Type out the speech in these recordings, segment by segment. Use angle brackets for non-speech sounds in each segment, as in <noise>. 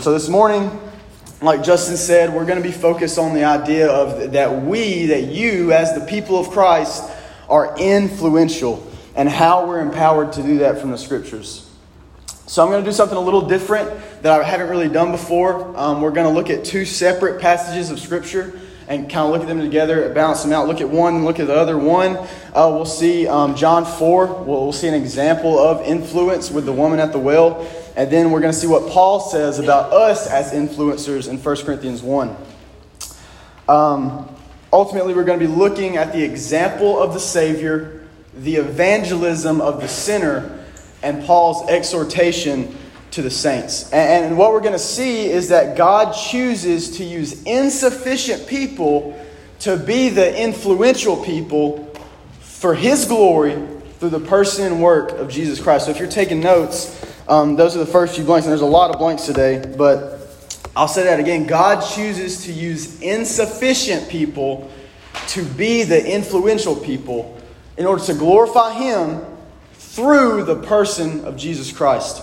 So this morning, like Justin said, we're going to be focused on the idea of that we, that you, as the people of Christ, are influential and how we're empowered to do that from the scriptures. So I'm going to do something a little different that I haven't really done before. Um, we're going to look at two separate passages of scripture and kind of look at them together, balance them out. Look at one look at the other. One, uh, we'll see um, John 4. We'll, we'll see an example of influence with the woman at the well. And then we're going to see what Paul says about us as influencers in 1 Corinthians 1. Um, ultimately, we're going to be looking at the example of the Savior, the evangelism of the sinner, and Paul's exhortation to the saints. And, and what we're going to see is that God chooses to use insufficient people to be the influential people for His glory through the person and work of Jesus Christ. So if you're taking notes, um, those are the first few blanks, and there's a lot of blanks today, but I'll say that again. God chooses to use insufficient people to be the influential people in order to glorify Him through the person of Jesus Christ.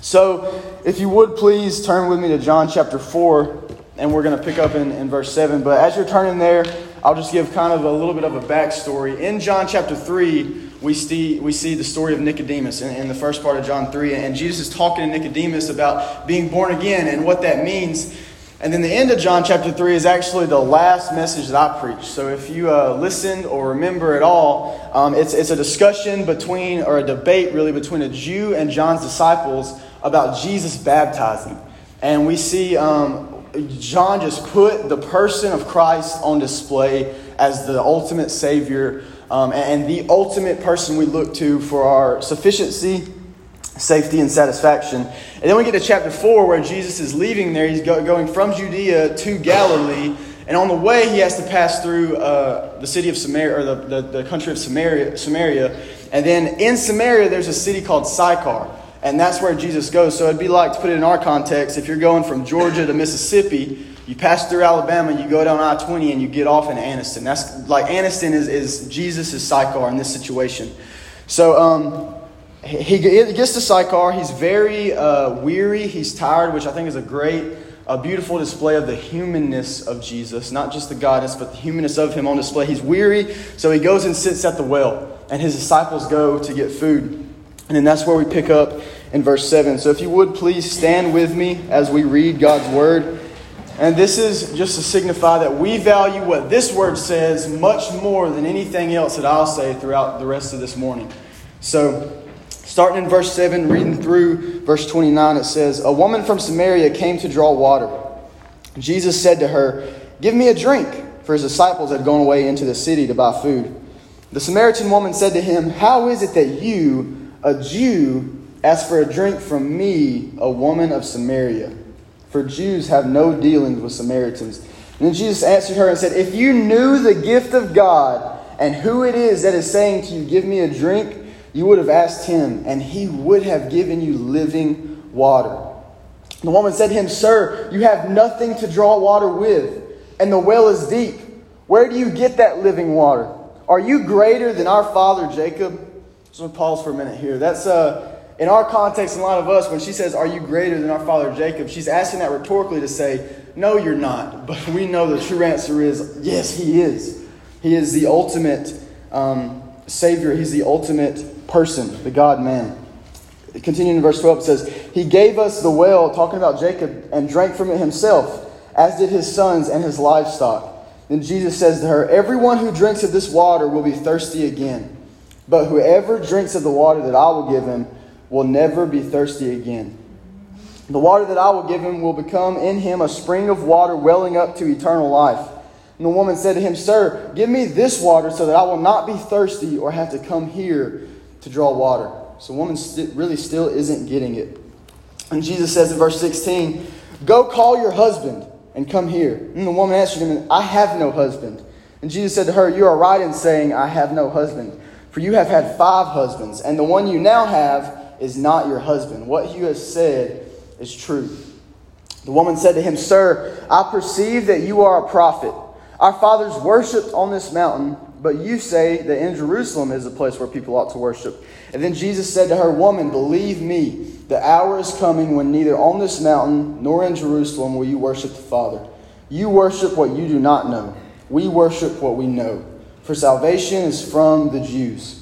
So, if you would please turn with me to John chapter 4, and we're going to pick up in, in verse 7. But as you're turning there, I'll just give kind of a little bit of a backstory. In John chapter 3, we see, we see the story of Nicodemus in, in the first part of John 3. And Jesus is talking to Nicodemus about being born again and what that means. And then the end of John chapter 3 is actually the last message that I preached. So if you uh, listened or remember at all, um, it's, it's a discussion between, or a debate really, between a Jew and John's disciples about Jesus baptizing. And we see um, John just put the person of Christ on display as the ultimate Savior um, and the ultimate person we look to for our sufficiency, safety, and satisfaction. And then we get to chapter 4 where Jesus is leaving there. He's go- going from Judea to Galilee. And on the way, he has to pass through uh, the city of Samaria, or the, the, the country of Samaria, Samaria. And then in Samaria, there's a city called Sychar. And that's where Jesus goes. So it'd be like, to put it in our context, if you're going from Georgia to Mississippi, you pass through Alabama, you go down I 20, and you get off in Anniston. That's like Anniston is, is Jesus' Sychar in this situation. So um, he, he gets to Sychar. He's very uh, weary, he's tired, which I think is a great, a beautiful display of the humanness of Jesus, not just the godness, but the humanness of him on display. He's weary, so he goes and sits at the well, and his disciples go to get food. And then that's where we pick up in verse 7. So if you would please stand with me as we read God's word. And this is just to signify that we value what this word says much more than anything else that I'll say throughout the rest of this morning. So, starting in verse 7, reading through verse 29, it says A woman from Samaria came to draw water. Jesus said to her, Give me a drink, for his disciples had gone away into the city to buy food. The Samaritan woman said to him, How is it that you, a Jew ask for a drink from me, a woman of Samaria. For Jews have no dealings with Samaritans. And then Jesus answered her and said, If you knew the gift of God and who it is that is saying to you, Give me a drink, you would have asked him, and he would have given you living water. The woman said to him, Sir, you have nothing to draw water with, and the well is deep. Where do you get that living water? Are you greater than our father Jacob? So pause for a minute here. That's uh, in our context, a lot of us, when she says, Are you greater than our father Jacob? She's asking that rhetorically to say, No, you're not. <laughs> But we know the true answer is, Yes, he is. He is the ultimate um, Savior, he's the ultimate person, the God man. Continuing in verse 12, it says, He gave us the well, talking about Jacob, and drank from it himself, as did his sons and his livestock. Then Jesus says to her, Everyone who drinks of this water will be thirsty again. But whoever drinks of the water that I will give him will never be thirsty again. The water that I will give him will become in him a spring of water welling up to eternal life. And the woman said to him, Sir, give me this water so that I will not be thirsty or have to come here to draw water. So the woman st- really still isn't getting it. And Jesus says in verse 16, Go call your husband and come here. And the woman answered him, I have no husband. And Jesus said to her, You are right in saying, I have no husband. For you have had five husbands, and the one you now have is not your husband. What you have said is true. The woman said to him, Sir, I perceive that you are a prophet. Our fathers worshipped on this mountain, but you say that in Jerusalem is a place where people ought to worship. And then Jesus said to her, Woman, believe me, the hour is coming when neither on this mountain nor in Jerusalem will you worship the Father. You worship what you do not know. We worship what we know. For salvation is from the Jews.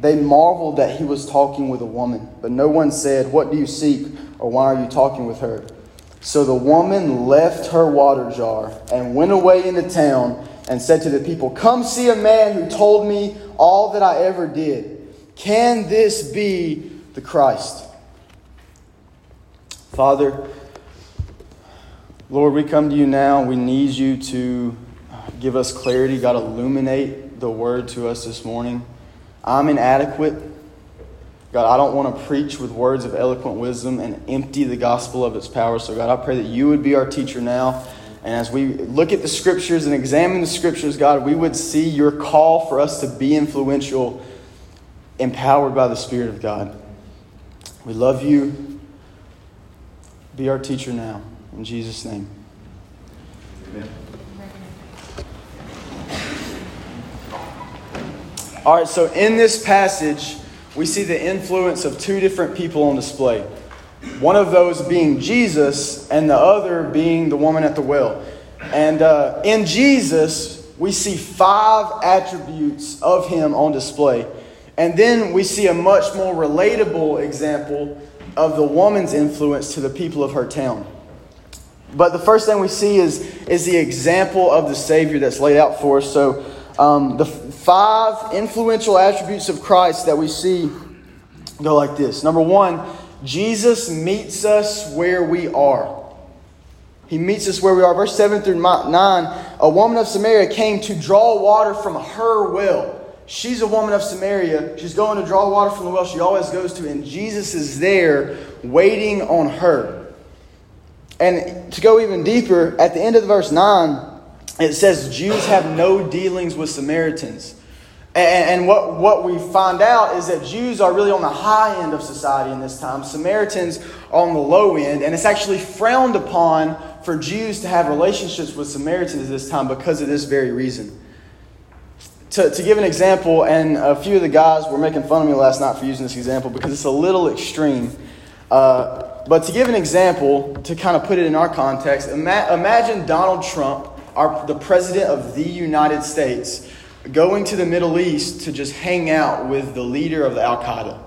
They marveled that he was talking with a woman, but no one said, What do you seek, or why are you talking with her? So the woman left her water jar and went away into town and said to the people, Come see a man who told me all that I ever did. Can this be the Christ? Father, Lord, we come to you now. We need you to give us clarity. God, illuminate the word to us this morning. I'm inadequate. God, I don't want to preach with words of eloquent wisdom and empty the gospel of its power. So, God, I pray that you would be our teacher now. And as we look at the scriptures and examine the scriptures, God, we would see your call for us to be influential, empowered by the Spirit of God. We love you. Be our teacher now. In Jesus' name. Amen. All right, so in this passage, we see the influence of two different people on display. One of those being Jesus, and the other being the woman at the well. And uh, in Jesus, we see five attributes of him on display. And then we see a much more relatable example of the woman's influence to the people of her town. But the first thing we see is, is the example of the Savior that's laid out for us. So, um, the five influential attributes of Christ that we see go like this. Number one, Jesus meets us where we are. He meets us where we are. Verse 7 through 9 A woman of Samaria came to draw water from her well. She's a woman of Samaria. She's going to draw water from the well she always goes to, and Jesus is there waiting on her. And to go even deeper, at the end of verse 9, it says Jews have no dealings with Samaritans. And, what, what we find out is that Jews are really on the high end of society in this time. Samaritans on the low end, and it's actually frowned upon for Jews to have relationships with Samaritans at this time because of this very reason. To, to give an example, and a few of the guys were making fun of me last night for using this example because it's a little extreme. Uh, but to give an example, to kind of put it in our context, ima- imagine Donald Trump, our, the president of the United States going to the Middle East to just hang out with the leader of the Al Qaeda.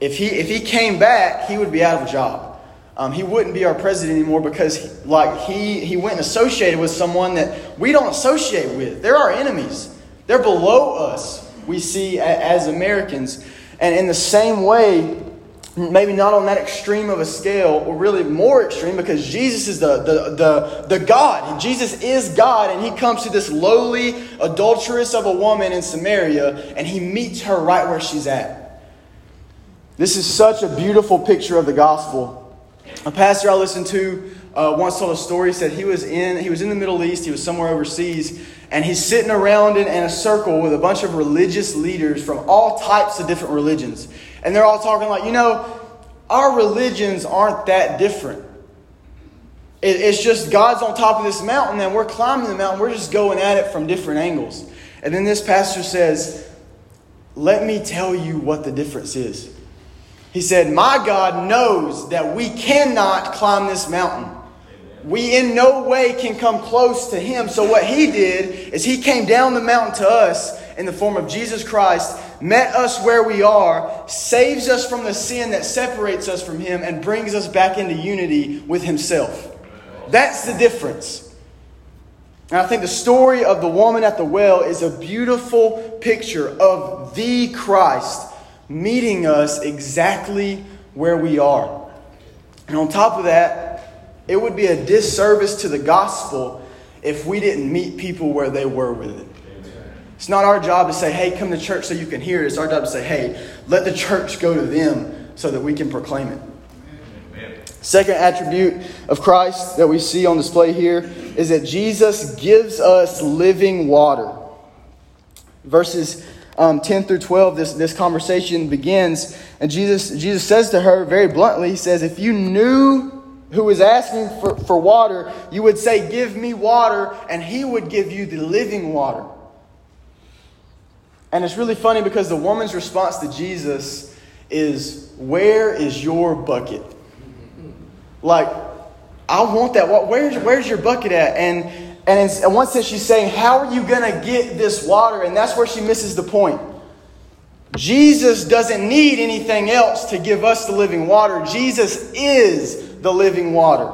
If he, if he came back, he would be out of a job. Um, he wouldn't be our president anymore because like he, he went and associated with someone that we don't associate with. They're our enemies. They're below us, we see as Americans. And in the same way, maybe not on that extreme of a scale, or really more extreme, because Jesus is the, the, the, the God. Jesus is God, and he comes to this lowly adulteress of a woman in Samaria, and he meets her right where she's at. This is such a beautiful picture of the gospel. A pastor I listened to uh, once told a story. He said he was in he was in the Middle East. He was somewhere overseas, and he's sitting around in, in a circle with a bunch of religious leaders from all types of different religions. And they're all talking like, you know, our religions aren't that different. It, it's just God's on top of this mountain and we're climbing the mountain. We're just going at it from different angles. And then this pastor says, Let me tell you what the difference is. He said, My God knows that we cannot climb this mountain. We in no way can come close to Him. So, what He did is He came down the mountain to us in the form of Jesus Christ met us where we are, saves us from the sin that separates us from Him, and brings us back into unity with Himself. That's the difference. And I think the story of the woman at the well is a beautiful picture of the Christ meeting us exactly where we are. And on top of that, it would be a disservice to the gospel if we didn't meet people where they were with it. It's not our job to say, hey, come to church so you can hear it. It's our job to say, hey, let the church go to them so that we can proclaim it. Second attribute of Christ that we see on display here is that Jesus gives us living water. Verses um, 10 through 12, this, this conversation begins, and Jesus, Jesus says to her very bluntly, He says, If you knew who was asking for, for water, you would say, Give me water, and He would give you the living water. And it's really funny because the woman's response to Jesus is, Where is your bucket? Like, I want that. Where's, where's your bucket at? And, and in one sense, she's saying, How are you going to get this water? And that's where she misses the point. Jesus doesn't need anything else to give us the living water. Jesus is the living water.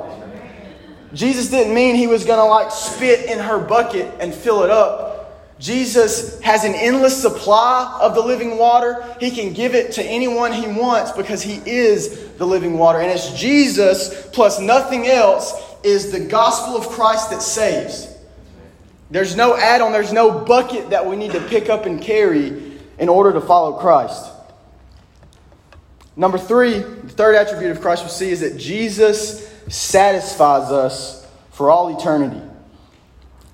Jesus didn't mean he was going to like spit in her bucket and fill it up. Jesus has an endless supply of the living water. He can give it to anyone he wants because he is the living water. And it's Jesus plus nothing else is the gospel of Christ that saves. There's no add on, there's no bucket that we need to pick up and carry in order to follow Christ. Number three, the third attribute of Christ we see is that Jesus satisfies us for all eternity.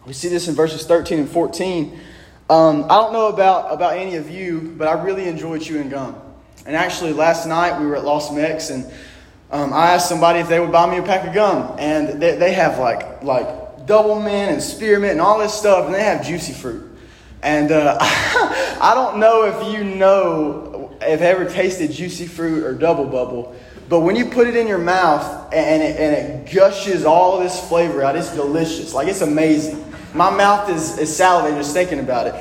We see this in verses 13 and 14. Um, I don't know about, about any of you, but I really enjoy chewing gum. And actually, last night we were at Lost Mex, and um, I asked somebody if they would buy me a pack of gum. And they, they have like, like Doublemint and spearmint and all this stuff, and they have juicy fruit. And uh, <laughs> I don't know if you know, if ever tasted juicy fruit or double bubble, but when you put it in your mouth and it, and it gushes all this flavor out, it's delicious. Like it's amazing. My mouth is, is salivating just thinking about it.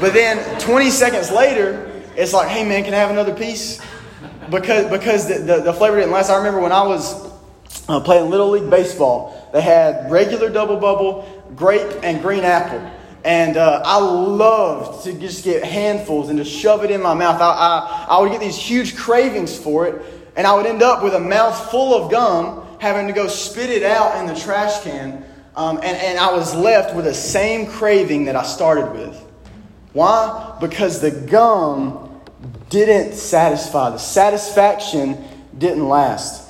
But then 20 seconds later, it's like, hey man, can I have another piece? Because, because the, the, the flavor didn't last. I remember when I was uh, playing Little League Baseball, they had regular double bubble, grape, and green apple. And uh, I loved to just get handfuls and to shove it in my mouth. I, I, I would get these huge cravings for it, and I would end up with a mouth full of gum, having to go spit it out in the trash can. Um, and, and I was left with the same craving that I started with. Why? Because the gum didn't satisfy, the satisfaction didn't last.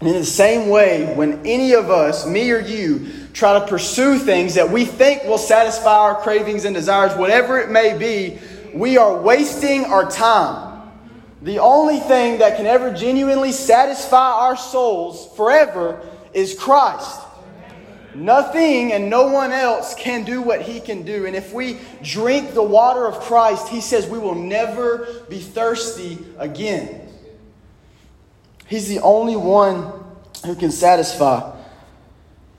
And in the same way, when any of us, me or you, try to pursue things that we think will satisfy our cravings and desires, whatever it may be, we are wasting our time. The only thing that can ever genuinely satisfy our souls forever is Christ. Nothing and no one else can do what he can do. And if we drink the water of Christ, he says we will never be thirsty again. He's the only one who can satisfy.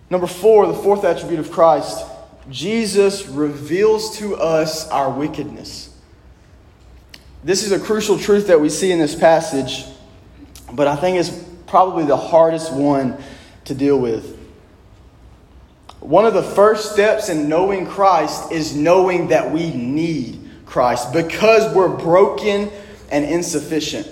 Number four, the fourth attribute of Christ Jesus reveals to us our wickedness. This is a crucial truth that we see in this passage, but I think it's probably the hardest one to deal with. One of the first steps in knowing Christ is knowing that we need Christ because we're broken and insufficient.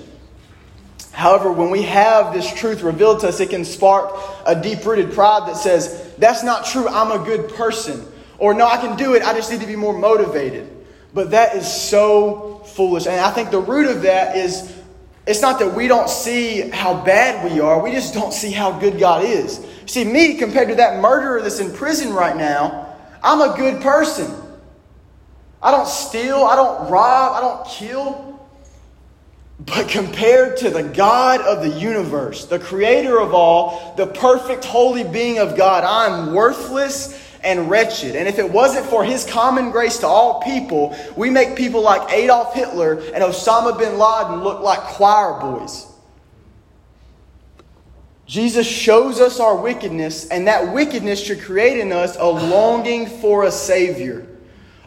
However, when we have this truth revealed to us, it can spark a deep rooted pride that says, That's not true, I'm a good person. Or, No, I can do it, I just need to be more motivated. But that is so foolish. And I think the root of that is it's not that we don't see how bad we are, we just don't see how good God is. See, me compared to that murderer that's in prison right now, I'm a good person. I don't steal, I don't rob, I don't kill. But compared to the God of the universe, the creator of all, the perfect holy being of God, I'm worthless and wretched. And if it wasn't for his common grace to all people, we make people like Adolf Hitler and Osama bin Laden look like choir boys. Jesus shows us our wickedness, and that wickedness should create in us a longing for a Savior,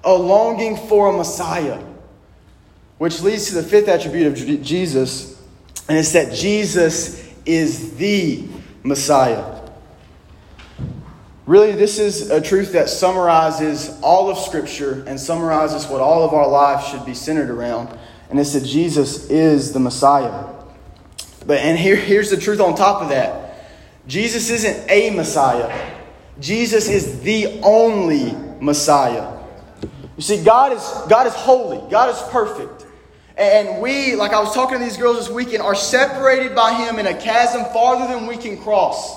a longing for a Messiah. Which leads to the fifth attribute of Jesus, and it's that Jesus is the Messiah. Really, this is a truth that summarizes all of Scripture and summarizes what all of our lives should be centered around, and it's that Jesus is the Messiah. But and here, here's the truth on top of that. Jesus isn't a Messiah. Jesus is the only Messiah. You see, God is, God is holy, God is perfect. And we, like I was talking to these girls this weekend, are separated by Him in a chasm farther than we can cross.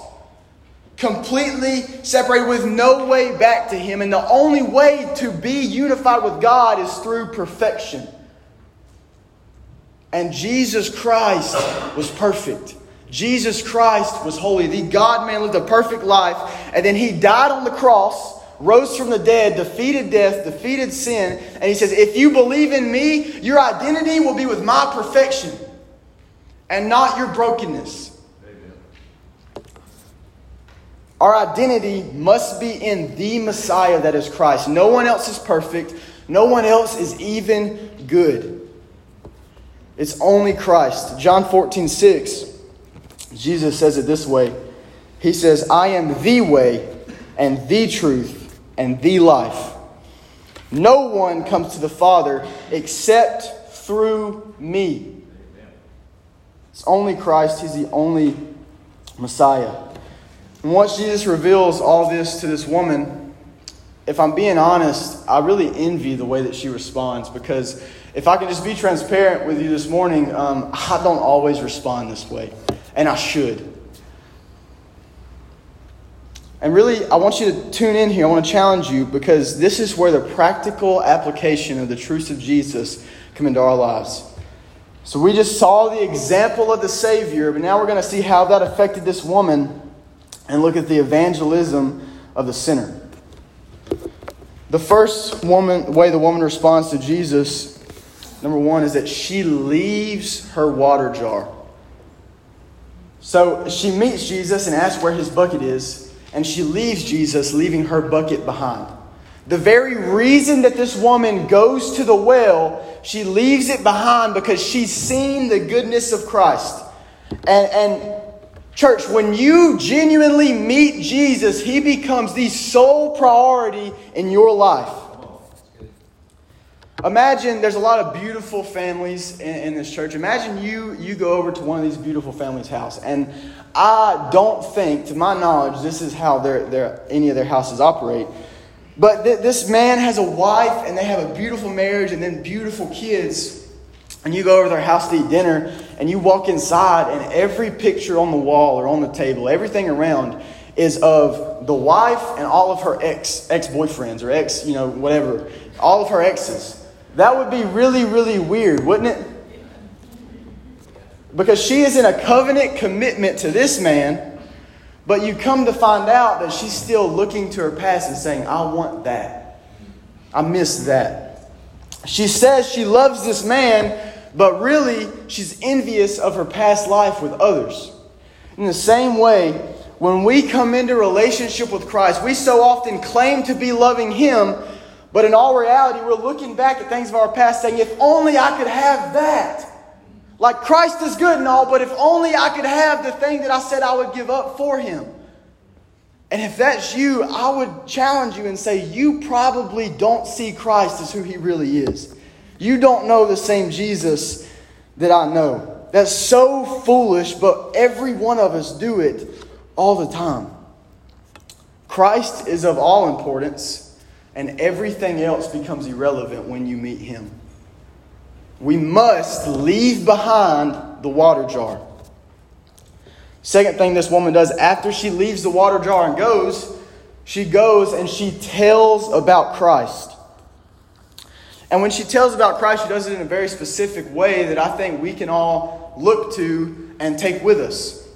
Completely separated with no way back to Him. And the only way to be unified with God is through perfection. And Jesus Christ was perfect. Jesus Christ was holy. The God man lived a perfect life. And then He died on the cross rose from the dead, defeated death, defeated sin. And he says, If you believe in me, your identity will be with my perfection and not your brokenness. Amen. Our identity must be in the Messiah that is Christ. No one else is perfect, no one else is even good. It's only Christ. John 14, 6, Jesus says it this way He says, I am the way and the truth and the life. No one comes to the Father except through me. It's only Christ, He's the only Messiah. And once Jesus reveals all this to this woman, if I'm being honest, I really envy the way that she responds because if I can just be transparent with you this morning, um, I don't always respond this way, and I should. And really, I want you to tune in here. I want to challenge you because this is where the practical application of the truths of Jesus come into our lives. So we just saw the example of the Savior, but now we're going to see how that affected this woman and look at the evangelism of the sinner. The first woman, way the woman responds to Jesus, number one, is that she leaves her water jar. So she meets Jesus and asks where his bucket is and she leaves Jesus, leaving her bucket behind. The very reason that this woman goes to the well, she leaves it behind because she's seen the goodness of Christ. And, and church, when you genuinely meet Jesus, he becomes the sole priority in your life. Imagine there's a lot of beautiful families in, in, this church. Imagine you you go over to one of these beautiful families' house, and I don't think, to my knowledge, this is how their, their, any of their houses operate. But th- this man has a wife, and they have a beautiful marriage, and then beautiful kids. And you go over to their house to eat dinner, and you walk inside, and every picture on the wall or on the table, everything around, is of the wife and all of her ex ex boyfriends or ex, you know, whatever, all of her exes. That would be really, really weird, wouldn't it? Because she is in a covenant commitment to this man, but you come to find out that she's still looking to her past and saying, I want that. I miss that. She says she loves this man, but really she's envious of her past life with others. In the same way, when we come into relationship with Christ, we so often claim to be loving Him, but in all reality, we're looking back at things of our past saying, if only I could have that. Like Christ is good and all, but if only I could have the thing that I said I would give up for him. And if that's you, I would challenge you and say, you probably don't see Christ as who he really is. You don't know the same Jesus that I know. That's so foolish, but every one of us do it all the time. Christ is of all importance, and everything else becomes irrelevant when you meet him we must leave behind the water jar. Second thing this woman does after she leaves the water jar and goes, she goes and she tells about Christ. And when she tells about Christ, she does it in a very specific way that I think we can all look to and take with us.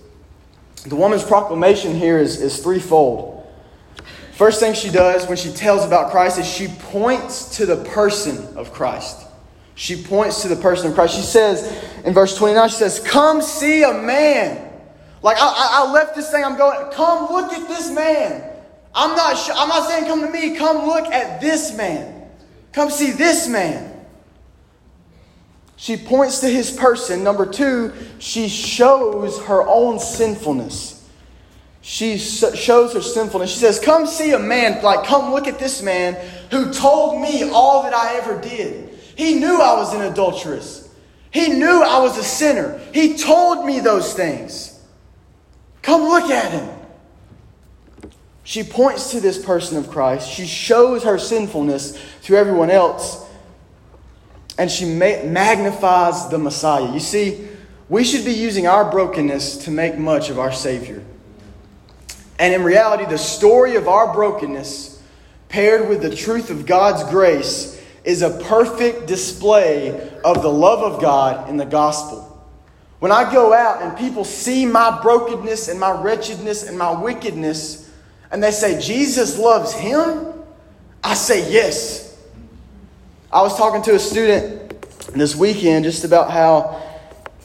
The woman's proclamation here is, is threefold. First thing she does when she tells about Christ is she points to the person of Christ. She points to the person of Christ. She says in verse 29, she says, Come see a man. Like, I, I left this thing, I'm going, come look at this man. I'm not, sh- I'm not saying come to me, come look at this man. Come see this man. She points to his person. Number two, she shows her own sinfulness. She shows her sinfulness. She says, Come see a man, like, come look at this man who told me all that I ever did. He knew I was an adulteress. He knew I was a sinner. He told me those things. Come look at him. She points to this person of Christ. She shows her sinfulness to everyone else. And she magnifies the Messiah. You see, we should be using our brokenness to make much of our Savior. And in reality, the story of our brokenness, paired with the truth of God's grace, is a perfect display of the love of God in the gospel. When I go out and people see my brokenness and my wretchedness and my wickedness, and they say, Jesus loves him, I say yes. I was talking to a student this weekend just about how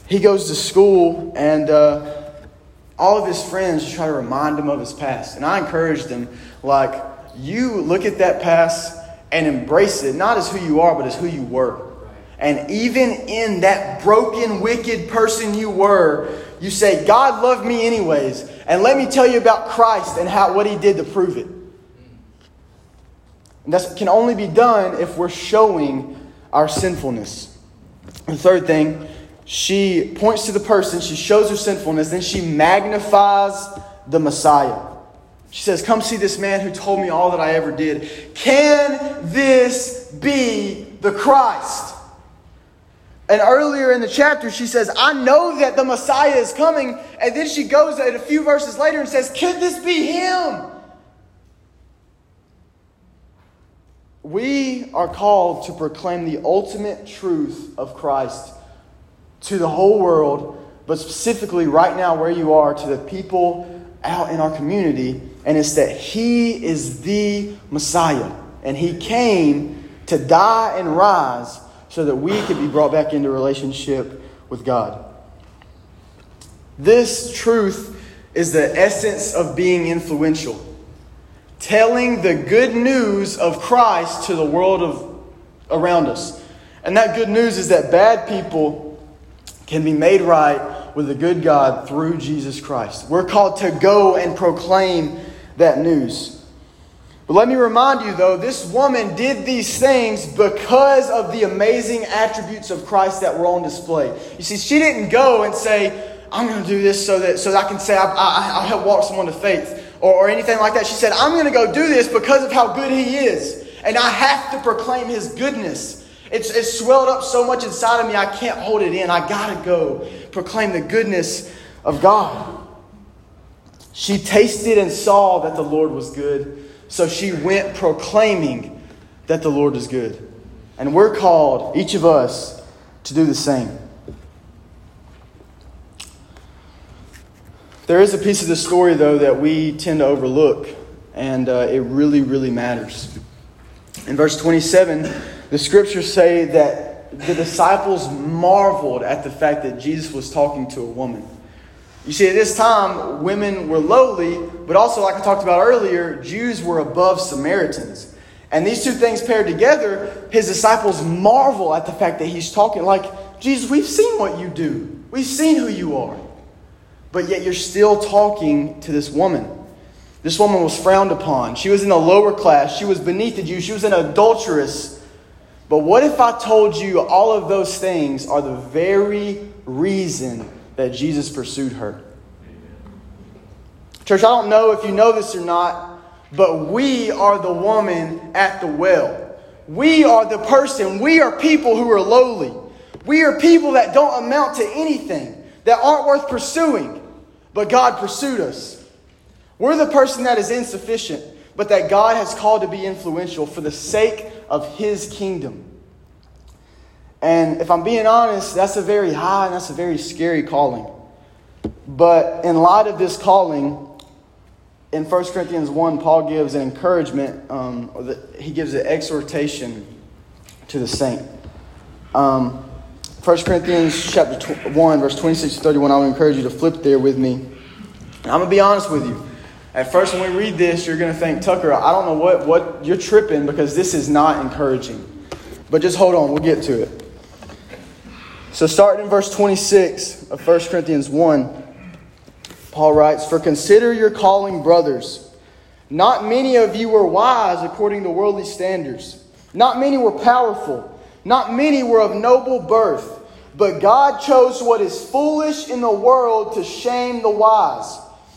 he goes to school and uh, all of his friends try to remind him of his past. And I encouraged him, like, you look at that past and embrace it, not as who you are, but as who you were. And even in that broken, wicked person you were, you say, God loved me anyways. And let me tell you about Christ and how, what he did to prove it. And that can only be done if we're showing our sinfulness. The third thing, she points to the person, she shows her sinfulness, then she magnifies the Messiah. She says, Come see this man who told me all that I ever did. Can this be the Christ? And earlier in the chapter, she says, I know that the Messiah is coming. And then she goes a few verses later and says, Could this be him? We are called to proclaim the ultimate truth of Christ to the whole world, but specifically right now where you are, to the people out in our community. And it's that He is the Messiah. And He came to die and rise so that we could be brought back into relationship with God. This truth is the essence of being influential. Telling the good news of Christ to the world of, around us. And that good news is that bad people can be made right with the good God through Jesus Christ. We're called to go and proclaim that news. But let me remind you, though, this woman did these things because of the amazing attributes of Christ that were on display. You see, she didn't go and say, I'm going to do this so that, so that I can say I, I, will help walk someone to faith or, or anything like that. She said, I'm going to go do this because of how good he is. And I have to proclaim his goodness. It's, it's swelled up so much inside of me, I can't hold it in. I got to go proclaim the goodness of God. She tasted and saw that the Lord was good. So she went proclaiming that the Lord is good. And we're called, each of us, to do the same. There is a piece of the story, though, that we tend to overlook, and uh, it really, really matters. In verse 27, the scriptures say that the disciples marveled at the fact that Jesus was talking to a woman. You see, at this time, women were lowly, but also, like I talked about earlier, Jews were above Samaritans. And these two things paired together, his disciples marvel at the fact that he's talking like, Jesus, we've seen what you do, we've seen who you are. But yet you're still talking to this woman. This woman was frowned upon. She was in the lower class. She was beneath the Jews. She was an adulteress. But what if I told you all of those things are the very reason that Jesus pursued her. Church, I don't know if you know this or not, but we are the woman at the well. We are the person. We are people who are lowly. We are people that don't amount to anything, that aren't worth pursuing, but God pursued us. We're the person that is insufficient, but that God has called to be influential for the sake of His kingdom. And if I'm being honest, that's a very high and that's a very scary calling. But in light of this calling, in 1 Corinthians 1, Paul gives an encouragement, um, or the, he gives an exhortation to the saint. Um, 1 Corinthians chapter 1, verse 26 to 31, I would encourage you to flip there with me. And I'm going to be honest with you. At first, when we read this, you're going to think, Tucker, I don't know what, what you're tripping because this is not encouraging. But just hold on, we'll get to it. So, starting in verse 26 of 1 Corinthians 1, Paul writes, For consider your calling, brothers. Not many of you were wise according to worldly standards. Not many were powerful. Not many were of noble birth. But God chose what is foolish in the world to shame the wise.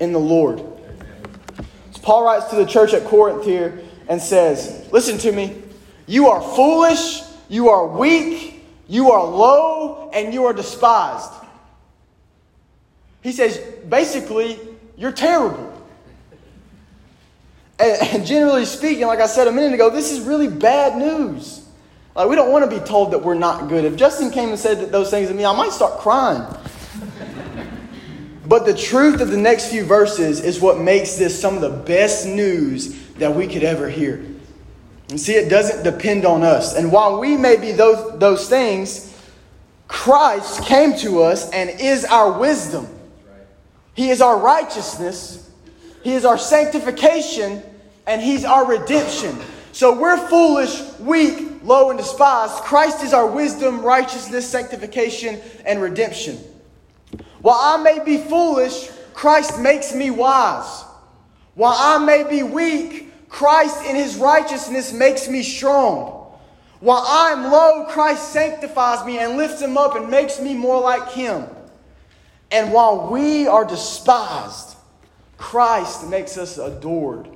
in the Lord. So Paul writes to the church at Corinth here and says, Listen to me. You are foolish, you are weak, you are low, and you are despised. He says, basically, you're terrible. And, generally speaking, like I said a minute ago, this is really bad news. Like, we don't want to be told that we're not good. If Justin came and said those things to me, I might start crying. But the truth of the next few verses is what makes this some of the best news that we could ever hear. And see, it doesn't depend on us. And while we may be those, those things, Christ came to us and is our wisdom. He is our righteousness. He is our sanctification. And He's our redemption. So we're foolish, weak, low, and despised. Christ is our wisdom, righteousness, sanctification, and redemption. While I may be foolish, Christ makes me wise. While I may be weak, Christ in his righteousness makes me strong. While I'm low, Christ sanctifies me and lifts him up and makes me more like him. And while we are despised, Christ makes us adored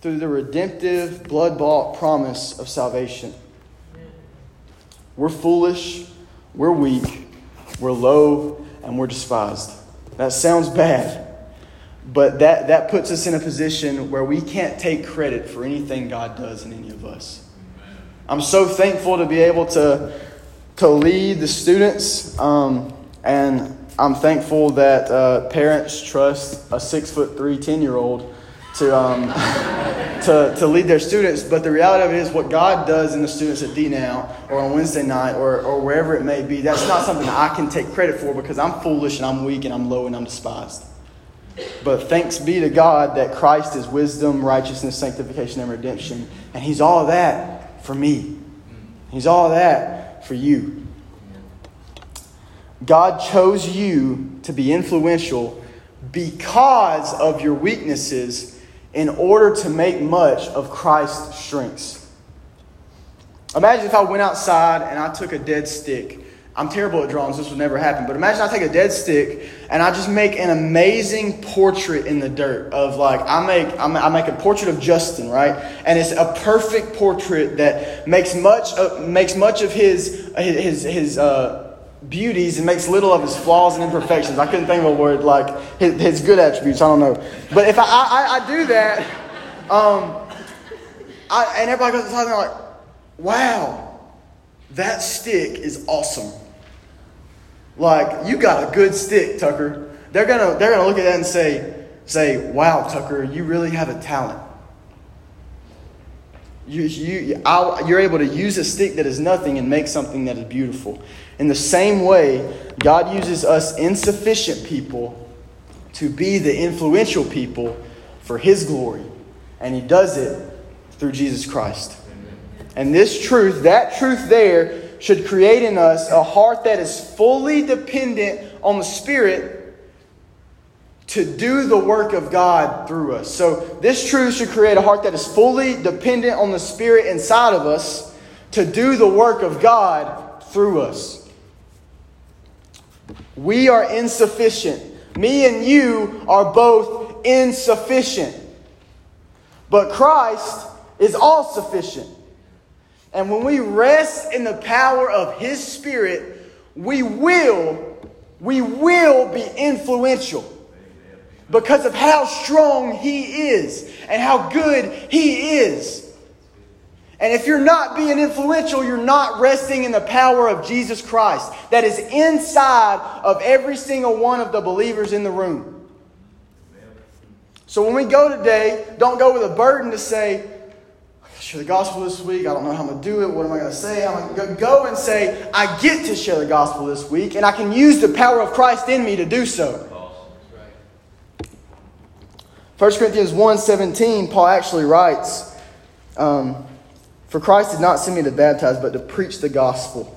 through the redemptive, blood bought promise of salvation. We're foolish, we're weak, we're low, and we're despised. That sounds bad, but that, that puts us in a position where we can't take credit for anything God does in any of us. I'm so thankful to be able to, to lead the students, um, and I'm thankful that uh, parents trust a six foot three, 10 year old to, um, <laughs> to, to lead their students. But the reality of it is, what God does in the students at D now, or on Wednesday night, or, or wherever it may be, that's not something I can take credit for because I'm foolish and I'm weak and I'm low and I'm despised. But thanks be to God that Christ is wisdom, righteousness, sanctification, and redemption. And He's all that for me. He's all that for you. God chose you to be influential because of your weaknesses in order to make much of Christ's strengths. Imagine if I went outside and I took a dead stick. I'm terrible at drawings, this would never happen. But imagine I take a dead stick and I just make an amazing portrait in the dirt of like, I make, I make a portrait of Justin, right? And it's a perfect portrait that makes much of, makes much of his, his, his, uh, beauties and makes little of his flaws and imperfections. I couldn't think of a word like his, his good attributes. I don't know. But if I, I, I do that, um, I, and everybody goes inside and they're like, wow, that stick is awesome. Like, you got a good stick, Tucker. They're gonna, they're gonna look at that and say, say, wow, Tucker, you really have a talent. You, you, you're able to use a stick that is nothing and make something that is beautiful. In the same way, God uses us insufficient people to be the influential people for His glory. And He does it through Jesus Christ. And this truth, that truth there, should create in us a heart that is fully dependent on the Spirit to do the work of God through us. So, this truth should create a heart that is fully dependent on the Spirit inside of us to do the work of God through us. We are insufficient. Me and you are both insufficient. But Christ is all sufficient. And when we rest in the power of His Spirit, we will, we will be influential because of how strong He is and how good He is. And if you're not being influential, you're not resting in the power of Jesus Christ that is inside of every single one of the believers in the room. So when we go today, don't go with a burden to say, share the gospel this week. I don't know how I'm going to do it. What am I going to say? I'm going to go and say, I get to share the gospel this week, and I can use the power of Christ in me to do so. 1 Corinthians 1 17, Paul actually writes, um, For Christ did not send me to baptize, but to preach the gospel,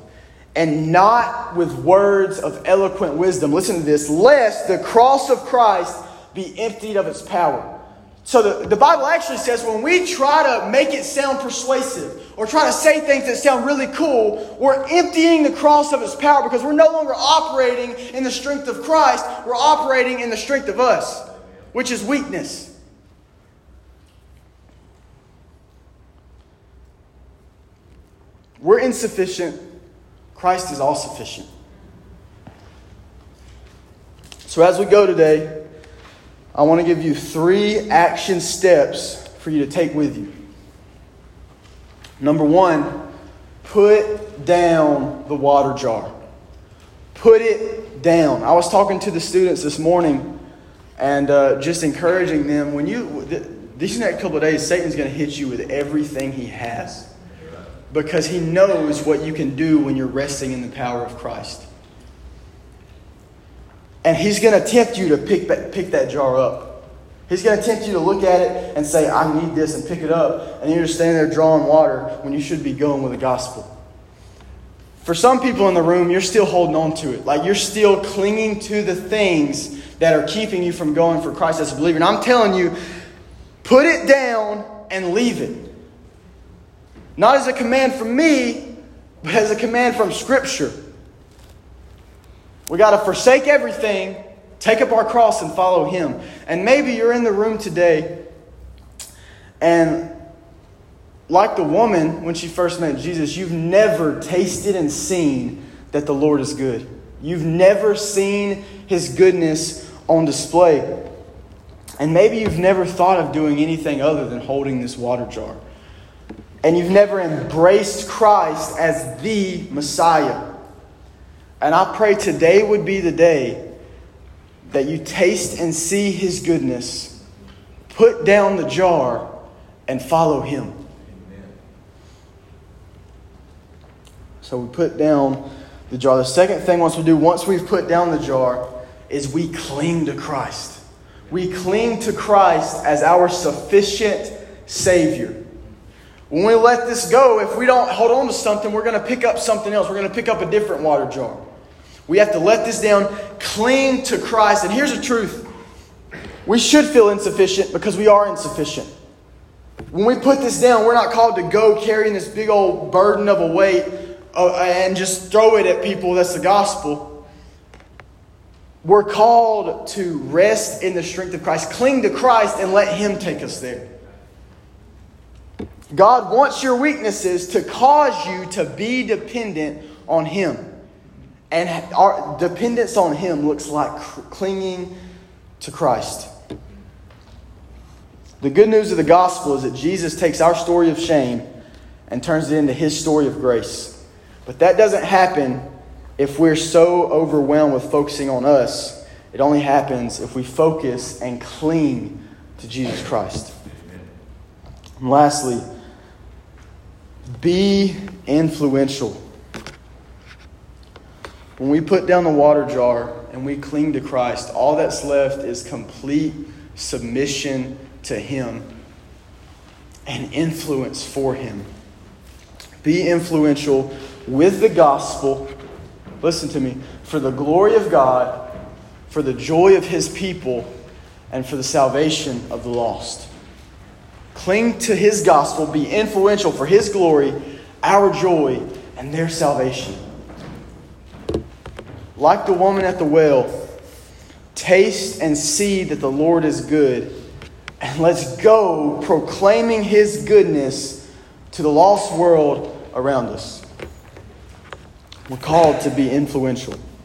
and not with words of eloquent wisdom. Listen to this lest the cross of Christ be emptied of its power. So the, the Bible actually says when we try to make it sound persuasive or try to say things that sound really cool, we're emptying the cross of its power because we're no longer operating in the strength of Christ. We're operating in the strength of us, which is weakness. We're insufficient. Christ is all sufficient. So as we go today, I want to give you three action steps for you to take with you. Number one, put down the water jar. Put it down. I was talking to the students this morning and uh, just encouraging them when you, these next couple of days, Satan's going to hit you with everything he has because he knows what you can do when you're resting in the power of Christ. And he's going to tempt you to pick that, pick that jar up. He's going to tempt you to look at it and say, I need this, and pick it up. And you're just standing there drawing water when you should be going with the gospel. For some people in the room, you're still holding on to it. Like you're still clinging to the things that are keeping you from going for Christ as a believer. And I'm telling you, put it down and leave it. Not as a command from me, but as a command from Scripture. We got to forsake everything, take up our cross, and follow Him. And maybe you're in the room today, and like the woman when she first met Jesus, you've never tasted and seen that the Lord is good. You've never seen His goodness on display. And maybe you've never thought of doing anything other than holding this water jar. And you've never embraced Christ as the Messiah. And I pray today would be the day that you taste and see his goodness, put down the jar, and follow him. So we put down the jar. The second thing once we do, once we've put down the jar, is we cling to Christ. We cling to Christ as our sufficient Savior. When we let this go, if we don't hold on to something, we're going to pick up something else. We're going to pick up a different water jar. We have to let this down, cling to Christ. And here's the truth we should feel insufficient because we are insufficient. When we put this down, we're not called to go carrying this big old burden of a weight uh, and just throw it at people. That's the gospel. We're called to rest in the strength of Christ, cling to Christ, and let Him take us there. God wants your weaknesses to cause you to be dependent on Him. And our dependence on Him looks like clinging to Christ. The good news of the gospel is that Jesus takes our story of shame and turns it into His story of grace. But that doesn't happen if we're so overwhelmed with focusing on us. It only happens if we focus and cling to Jesus Christ. And lastly, be influential. When we put down the water jar and we cling to Christ, all that's left is complete submission to Him and influence for Him. Be influential with the gospel. Listen to me. For the glory of God, for the joy of His people, and for the salvation of the lost. Cling to His gospel, be influential for His glory, our joy, and their salvation like the woman at the well, taste and see that the Lord is good. And let's go proclaiming his goodness to the lost world around us. We're called to be influential.